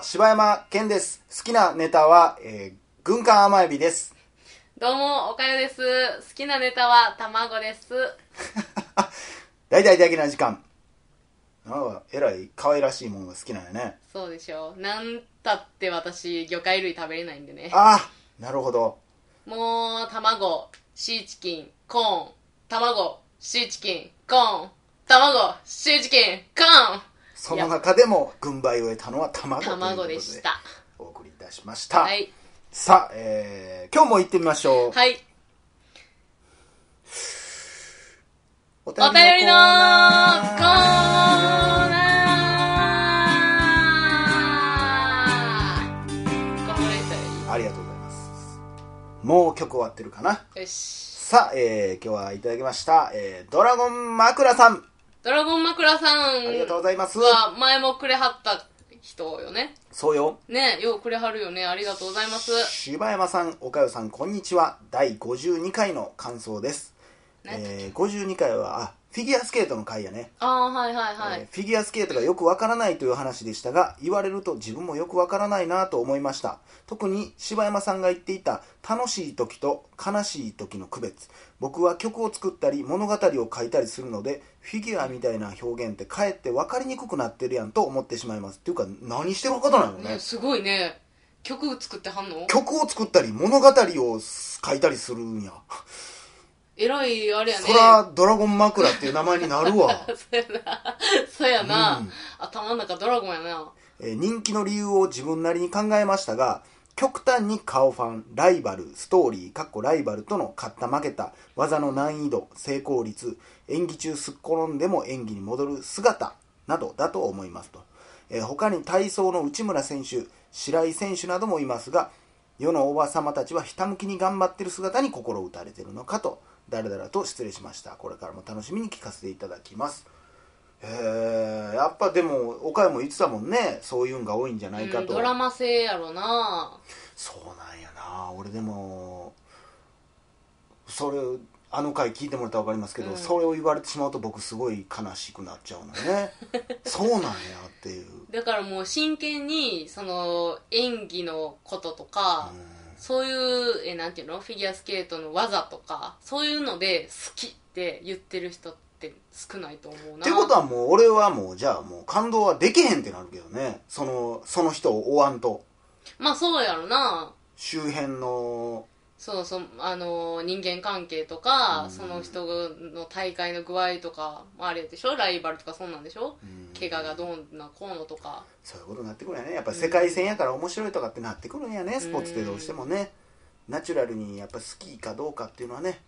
も、柴山健です。好きなネタは、えー、軍艦甘エビです。どうも、おかよです。好きなネタは卵です。大々的な時間。なんか、えらい可愛らしいものが好きなんやね。そうでしょう。なんたって私、魚介類食べれないんでね。ああ、なるほど。もう、卵、シーチキン、コーン、卵、シーチキン、コーン、卵、シーチキン、コーン。その中でも、軍配を得たのは卵卵でした。お送りいたしました。はい。さあ、えー、今日も行ってみましょう。はい。おお便りのコーナーありがとうございます。もう曲終わってるかな？よし。さあ、えー、今日はいただきました、えー、ドラゴン枕さん。ドラゴン枕さんありがとうございます。は前もくれはった人よね。そうよ。ねようくれはるよね。ありがとうございます。柴山さん、岡代さん、こんにちは。第52回の感想です。ねえー、52回は、あ、フィギュアスケートの回やね。ああ、はいはいはい。えーフィギュアスケートがよくわからないという話でしたが言われると自分もよくわからないなと思いました特に柴山さんが言っていた楽しい時と悲しい時の区別僕は曲を作ったり物語を書いたりするのでフィギュアみたいな表現ってかえって分かりにくくなってるやんと思ってしまいますっていうか何してる方なのねね、すごいね。曲作ってはんの？曲を作ったり物語を書いたりするんやえらい、あれやね。そらドラゴン枕っていう名前になるわ そうやな。そうやな。うん頭の中ドラゴンやな。えー人気の理由を自分なりに考えましたが極端に顔ファンライバルストーリーかっこライバルとの勝った負けた技の難易度成功率演技中すっ転んでも演技に戻る姿などだと思いますと、えー他に体操の内村選手白井選手などもいますが世のおばさまたちはひたむきに頑張ってる姿に心打たれてるのかとだらだらと失礼しました。これからも楽しみに聞かせていただきます。へえやっぱでも岡山も言ってたもんね。そういうんが多いんじゃないかうん、と、ドラマ性やろな。そうなんやな。俺でもそれあの回聞いてもらったら分かりますけど、うん。それを言われてしまうと僕すごい悲しくなっちゃうのね。そうなんやっていう、だからもう真剣に、その、演技のこととか、そういう、え、なんていうの？フィギュアスケートの技とか、そういうので好きって言ってる人って少ないと思うな。ってことはもう俺はもうじゃあもう感動はできへんってなるけどねそのその人を追わんとまあそうやろな。周辺のそうそう、あの、人間関係とか、うん。その人の大会の具合とか、あれでしょ？ライバルとかそうなんでしょ？うん。怪我がどんなこうのとか。そういうことになってくるんやね。やっぱり世界戦やから面白いとかってなってくるんやね、スポーツってどうしてもね。ナチュラルにやっぱ好きかどうかっていうのはね。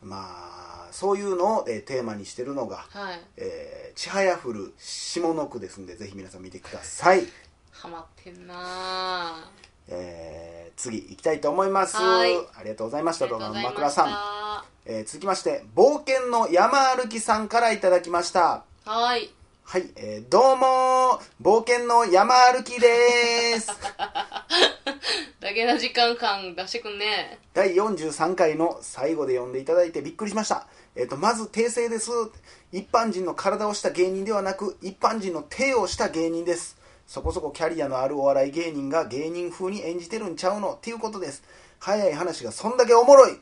まあそういうのを、えーテーマにしてるのがはい。「えーちはやふる下の句」ですんでぜひ皆さん見てください、ハマってんなぁ。えー次行きたいと思いますはいありがとうございました動画の枕さん、えー続きまして冒険の山歩きさんからいただきました。はい。はい、えーどうも冒険の山歩きです だけな時間感出してくんね。第43回の最後で読んでいただいてびっくりしました。えっ、と、まず訂正です。一般人の体をした芸人ではなく、一般人の手をした芸人です。そこそこキャリアのあるお笑い芸人が芸人風に演じてるんちゃうのっていうことです。早い話がそんだけおもろい。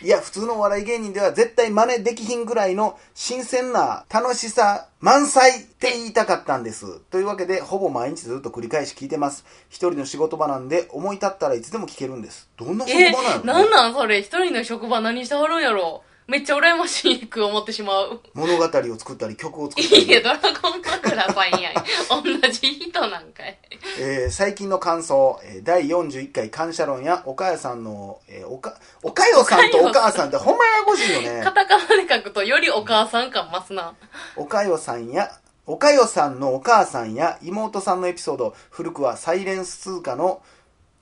いや、普通のお笑い芸人では絶対真似できひんぐらいの新鮮な楽しさ満載って言いたかったんです。というわけで、ほぼ毎日ずっと繰り返し聞いてます。一人の仕事場なんで、思い立ったらいつでも聞けるんです。どんな職え場なの、なんなんそれ？一人の職場何してはるんやろ？めっちゃ羨ましく思ってしまう。物語を作ったり曲を作ったいや、り、ドラゴン枕さんやん。同じ人なんかい。えー最近の感想、えー第41回感謝論や岡谷さんの、えーおかおかよさんとお母さんってほんまややこしいよねカタカナで書くとよりお母さん感増すな。おかよさんやおかよさんのお母さんや妹さんのエピソード古くはサイレンス通貨の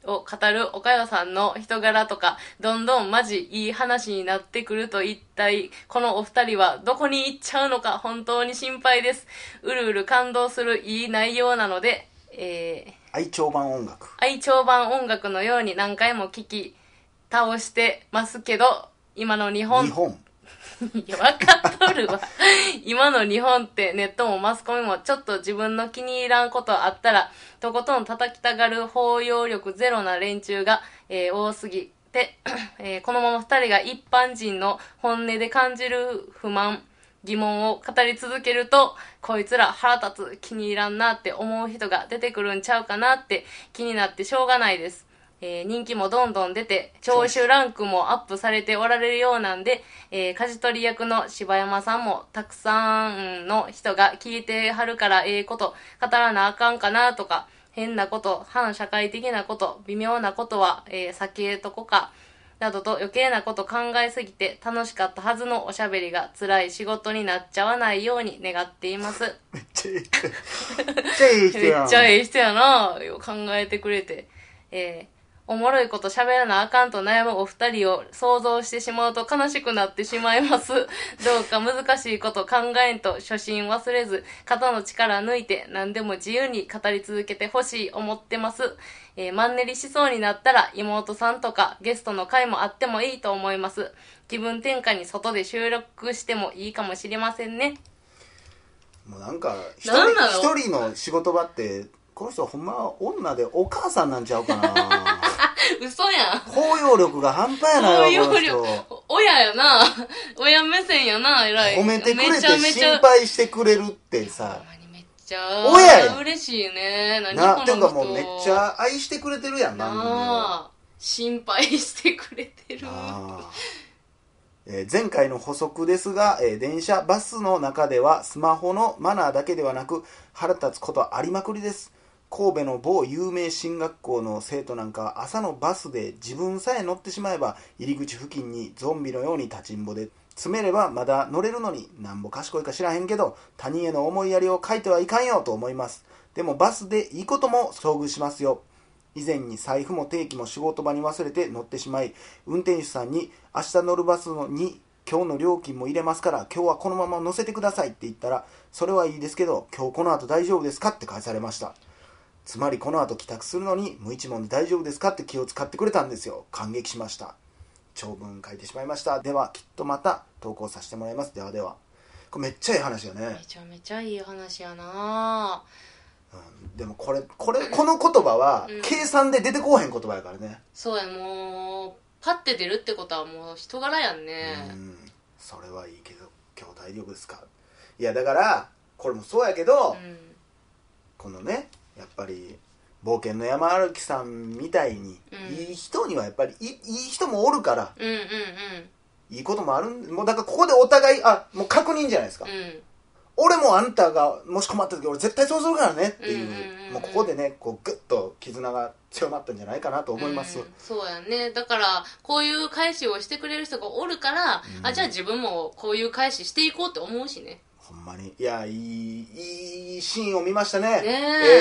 を語るおかよさんの人柄とか、どんどんマジいい話になってくると一体、このお二人はどこに行っちゃうのか本当に心配です。うるうる感動するいい内容なので、えー、愛聴版音楽。愛聴版音楽のように何回も聞き倒してますけど、今の日本。日本 いや、わかっとるわ。今の日本ってネットもマスコミもちょっと自分の気に入らんことあったら、とことん叩きたがる包容力ゼロな連中が、えー多すぎて、えーこのまま二人が一般人の本音で感じる不満、疑問を語り続けると、こいつら腹立つ、気に入らんなって思う人が出てくるんちゃうかなって気になってしょうがないです。えー人気もどんどん出て、聴取ランクもアップされておられるようなんで、えー、舵取り役の柴山さんもたくさんの人が聞いてはるからええこと語らなあかんかなとか、変なこと、反社会的なこと、微妙なことは、えー避けとこか、などと余計なこと考えすぎて楽しかったはずのおしゃべりが辛い仕事になっちゃわないように願っています。めっちゃいい人めっちゃいい人めやなよ考えてくれて。えーおもろいこと喋らなあかんと悩むお二人を想像してしまうと悲しくなってしまいます。どうか難しいこと考えんと初心忘れず、肩の力抜いて何でも自由に語り続けてほしい思ってます。えーマンネリしそうになったら妹さんとかゲストの回もあってもいいと思います。気分転換に外で収録してもいいかもしれませんね。もうなんか一人の？一人の仕事場ってこの人ほんまは女でお母さんなんちゃうかな 嘘やん。包容力が半端やな包いわこの容力人。親やな。親目線やな、偉い。褒めてくれて心配してくれるってほさめっちゃ。親やん嬉しいね。何なて。いうかもうめっちゃ愛してくれてるやん番組をなあ。心配してくれてる。えー前回の補足ですが、えー電車バスの中ではスマホのマナーだけではなく腹立つことありまくりです神戸の某有名進学校の生徒なんかは朝のバスで自分さえ乗ってしまえば入り口付近にゾンビのように立ちんぼで詰めればまだ乗れるのになんぼ賢いか知らへんけど他人への思いやりを書いてはいかんよと思います。でもバスでいいことも遭遇しますよ。以前に財布も定期も仕事場に忘れて乗ってしまい運転手さんに明日乗るバスに今日の料金も入れますから今日はこのまま乗せてくださいって言ったらそれはいいですけど今日この後大丈夫ですかって返されました。つまりこの後帰宅するのに無一文で大丈夫ですかって気を使ってくれたんですよ。感激しました。長文書いてしまいました。ではきっとまた投稿させてもらいます。ではでは。これめっちゃいい話やね。めちゃめちゃいい話やな。でもこれこれこの言葉はうん。計算で出てこうへん言葉やからね。そうや、もう、パッて出るってことはもう人柄やんね。うん。それはいいけど今日大丈夫ですか。いやだからこれもそうやけど、うん。このねやっぱり冒険の山歩きさんみたいに、うん。いい人にはやっぱりいいいい人もおるからうんうんいいこともあるんもうだからここでお互いあもう確認じゃないですか、うん。うん。俺もあんたがもし困った時俺絶対そうするからねっていう,、うんうんうんうん。もうここでねこうグッと絆が強まったんじゃないかなと思います、うん。そうやね。だからこういう返しをしてくれる人がおるから、うん。あじゃあ自分もこういう返ししていこうって思うしねほんまに。いやいいいいシーンを見ましたね。ねえ。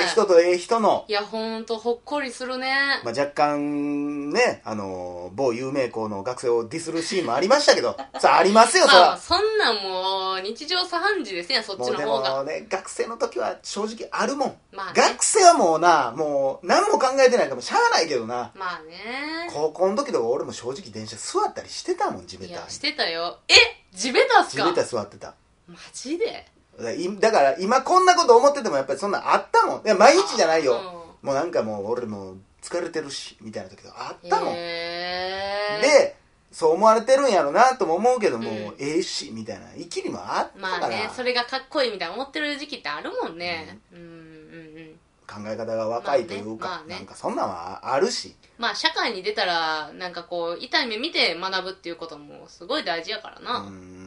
ええ人とええ人の。いやほんとほっこりするね、まあ、若干ね、あの某有名校の学生をディスるシーンもありましたけど、さあありますよ、そまあら。そんなんもう日常茶飯事ですやんそっちの方が。もね、学生の時は正直あるもん。まあね。学生はもうな、もう何も考えてないからもうしゃあないけどな。まあね。高校の時とか俺も正直電車座ったりしてたもん、地べたに。いやしてたよ。え地べたっすか？地べた座ってた。マジで？だからいだから今こんなこと思っててもやっぱりそんなんあったもん。いや、毎日じゃないよ。もうなんかもう俺もう疲れてるし、みたいな時とかあったもん。へえでそう思われてるんやろなとも思うけども、うんええしみたいな。生きりもあったから、まあねそれがかっこいいみたいな思ってる時期ってあるもんね。うん。うんうん考え方が若いというか、まあねまあね。なんかそんなんはあるし。まあ社会に出たらなんかこう痛い目見て学ぶっていうこともすごい大事やからうな、ん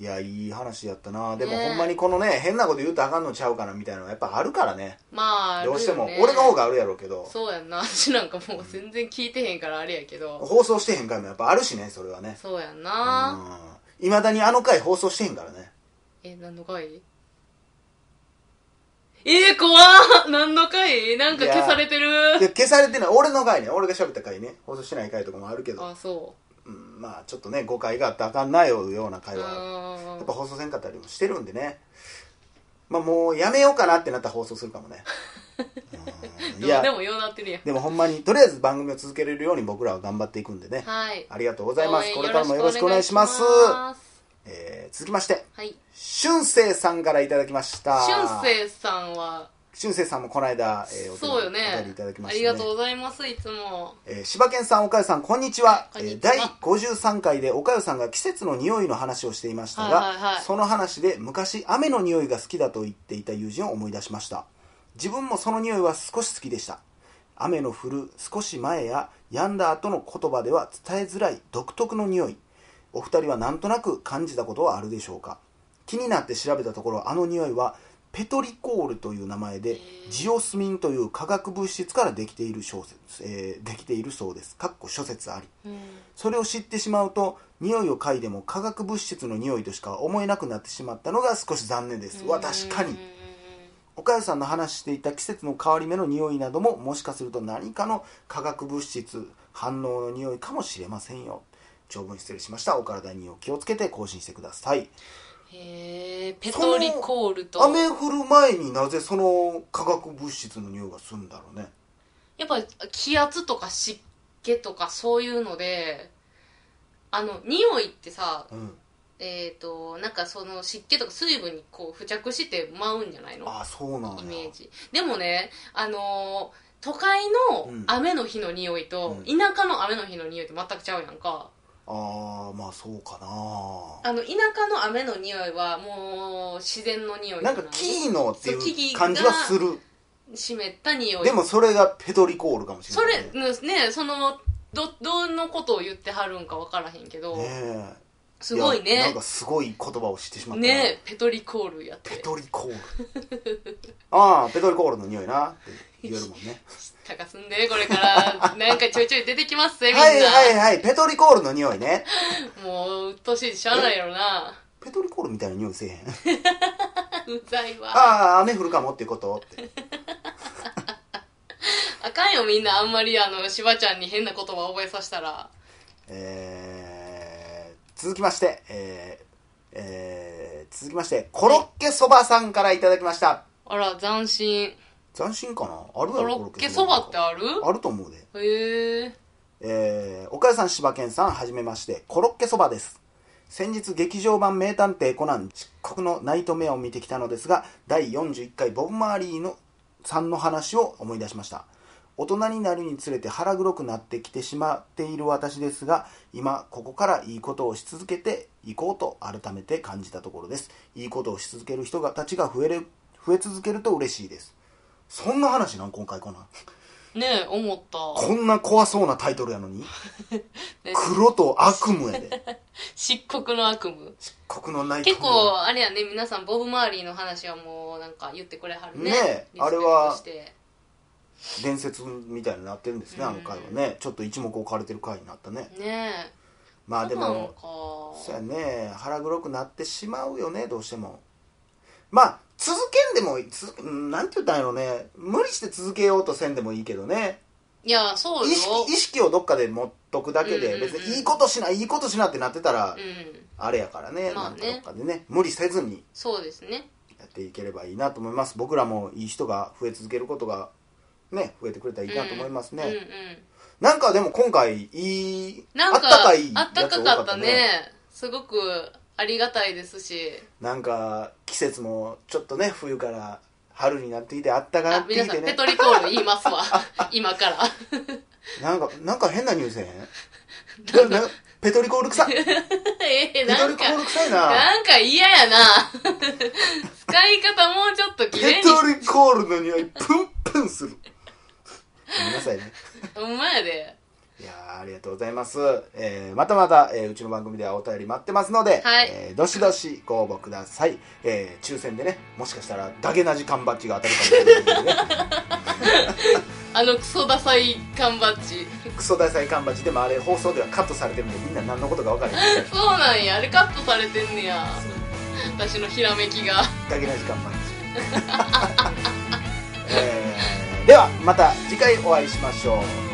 いやいい話やったな。でも、ねほんまにこのね変なこと言うとあかんのちゃうかなみたいなのはやっぱあるからね。まあどうしても、あるよね俺の方があるやろうけど。そうやんな。私なんかもう全然聞いてへんからあれやけど、放送してへん回もやっぱあるしねそれはね。そうやんな、いまだにあの回放送してへんからね。え何の回？えー、怖っ！何の回？なんか消されてる。で消されてない。俺の回ね。俺が喋った回ね。放送してない回とかもあるけど、あそうん、まあちょっとね誤解があったらあかんないようなう会話。うん。やっぱ放送せんかったりもしてるんでね。まあもうやめようかなってなったら放送するかもね。うん。いやでもようなってるやん。でもほんまにとりあえず番組を続けれるように僕らは頑張っていくんでね。はい。ありがとうございます。これからもよろしくお願いします。よろしくお願いします。えー続きましてはい俊生さんからいただきました。俊生さんは俊生さんもこの間、えー、お手紙そうよねお便りいただきまあした、ね、りがとうございますいつもえー柴犬さん、岡代さん、こんにちは。こえー第53回で岡代さんが季節の匂いの話をしていましたが、はいはいはいその話で昔雨の匂いが好きだと言っていた友人を思い出しました。自分もその匂いは少し好きでした。雨の降る少し前や止んだ後の言葉では伝えづらい独特の匂い。お二人はなんとなく感じたことはあるでしょうか気になって調べたところあの匂いはペトリコールという名前でジオスミンという化学物質からできている小説、えーできているそうです。かっこ諸説あり。うん。それを知ってしまうと匂いを嗅いでも化学物質の匂いとしか思えなくなってしまったのが少し残念です。わ確かに。うん。岡谷さんの話していた季節の変わり目の匂いなどももしかすると何かの化学物質反応の匂いかもしれませんよ。長文失礼しました。お体にお気をつけて更新してくださいへえペトリコールと。雨降る前になぜその化学物質の匂いがするんだろうね。やっぱ気圧とか湿気とかそういうのであの匂いってさうん。えっ、となんかその湿気とか水分にこう付着して舞うんじゃないの？ああそうなんや。イメージ。でもねあのー都会のうん。雨の日の匂いと、う田舎の雨の日の匂いって全くちゃうやんかああまあそうかな。あの田舎の雨の匂いはもう自然の匂いなんかキーノっていう感じはする。湿った匂い。でもそれがペトリコールかもしれそないれねそのどどのことを言ってはるんか分からへんけど、ねえ。すごいね。やなんかすごい言葉を知ってしまったな。ねペトリコールやって。ペトリコール。ああペトリコールの匂いなって言えるもんね。高すんでこれから。なんかちょいちょい出てきますぜみんな、はいはいはい。ペトリコールの匂いね。もううっとうしいしゃあないやろなペトリコールみたいな匂いせえへん？うざいわ。ああ雨降るかもってこと？って。あかんよみんな。あんまりあのしばちゃんに変な言葉覚えさせたら。えー、続きましてえーえー続きましてコロッケそばさんからいただきました。あら斬新斬新かな？あるやろコロッケそばってある？あると思うでへええー、岡谷さん、柴犬さん、はじめまして、コロッケそばです。先日、劇場版名探偵コナン、漆黒のナイトメアを見てきたのですが、第41回ボブ・マーリーのさんの話を思い出しました。大人になるにつれて腹黒くなってきてしまっている私ですが、今、ここからいいことをし続けていこうと改めて感じたところです。いいことをし続ける人がたちが増える、増え続けると嬉しいです。そんな話なん今回コナン。ねえ思った。こんな怖そうなタイトルやのに？ね。黒と悪夢やで。漆黒の悪夢。黒のナイトメア結構あれやね皆さんボブ・マーリーの話はもうなんか言ってくれはるね。ねえリスペクトあれはして伝説みたいになってるんですね、あの回はね。ちょっと一目置かれてる回になったね。ねえ。まあでそうなのもか。そうやね。腹黒くなってしまうよねどうしても。まあ続けんでもいいつうんなんて言ったんやろね。無理して続けようとせんでもいいけどね。いやそうよ。意識意識をどっかで持っとくだけでうんうんうん。別にいいことしないいいことしなってなってたらうん。あれやからね,、まあね。なんかどっかでね。無理せずに。そうですね。やっていければいいなと思います。僕らもいい人が増え続けることがね増えてくれたらいいなと思いますね、うんうん。なんかでも今回いいなんかあったかいあったやつ多かかったね。すごくありがたいですし。なんか季節もちょっとね冬から春になってきてあったかなあってきてね。皆さんペトリコール言いますわ。今から。なんかなんか変な匂いせえへん。ななペトリコール臭い。ー、トなんかリコール臭いな。なんか嫌やな。使い方もうちょっと綺麗に。ペトリコールの匂いプンプンする。ごめんなさいね。ほんまやでいやーありがとうございます、えーまたまた、えーうちの番組ではお便り待ってますので、はい。えーどしどしご応募ください、えー抽選でねもしかしたらダゲな時間バッジが当たるかもしれないのでね。あのクソダサい缶バッジ。クソダサい缶バッジでもあれ放送ではカットされてるんでみんな何のことか分からへん。そうなんや。あれカットされてんねや。私のひらめきが。ダゲな時間バッジ、えーではまた次回お会いしましょう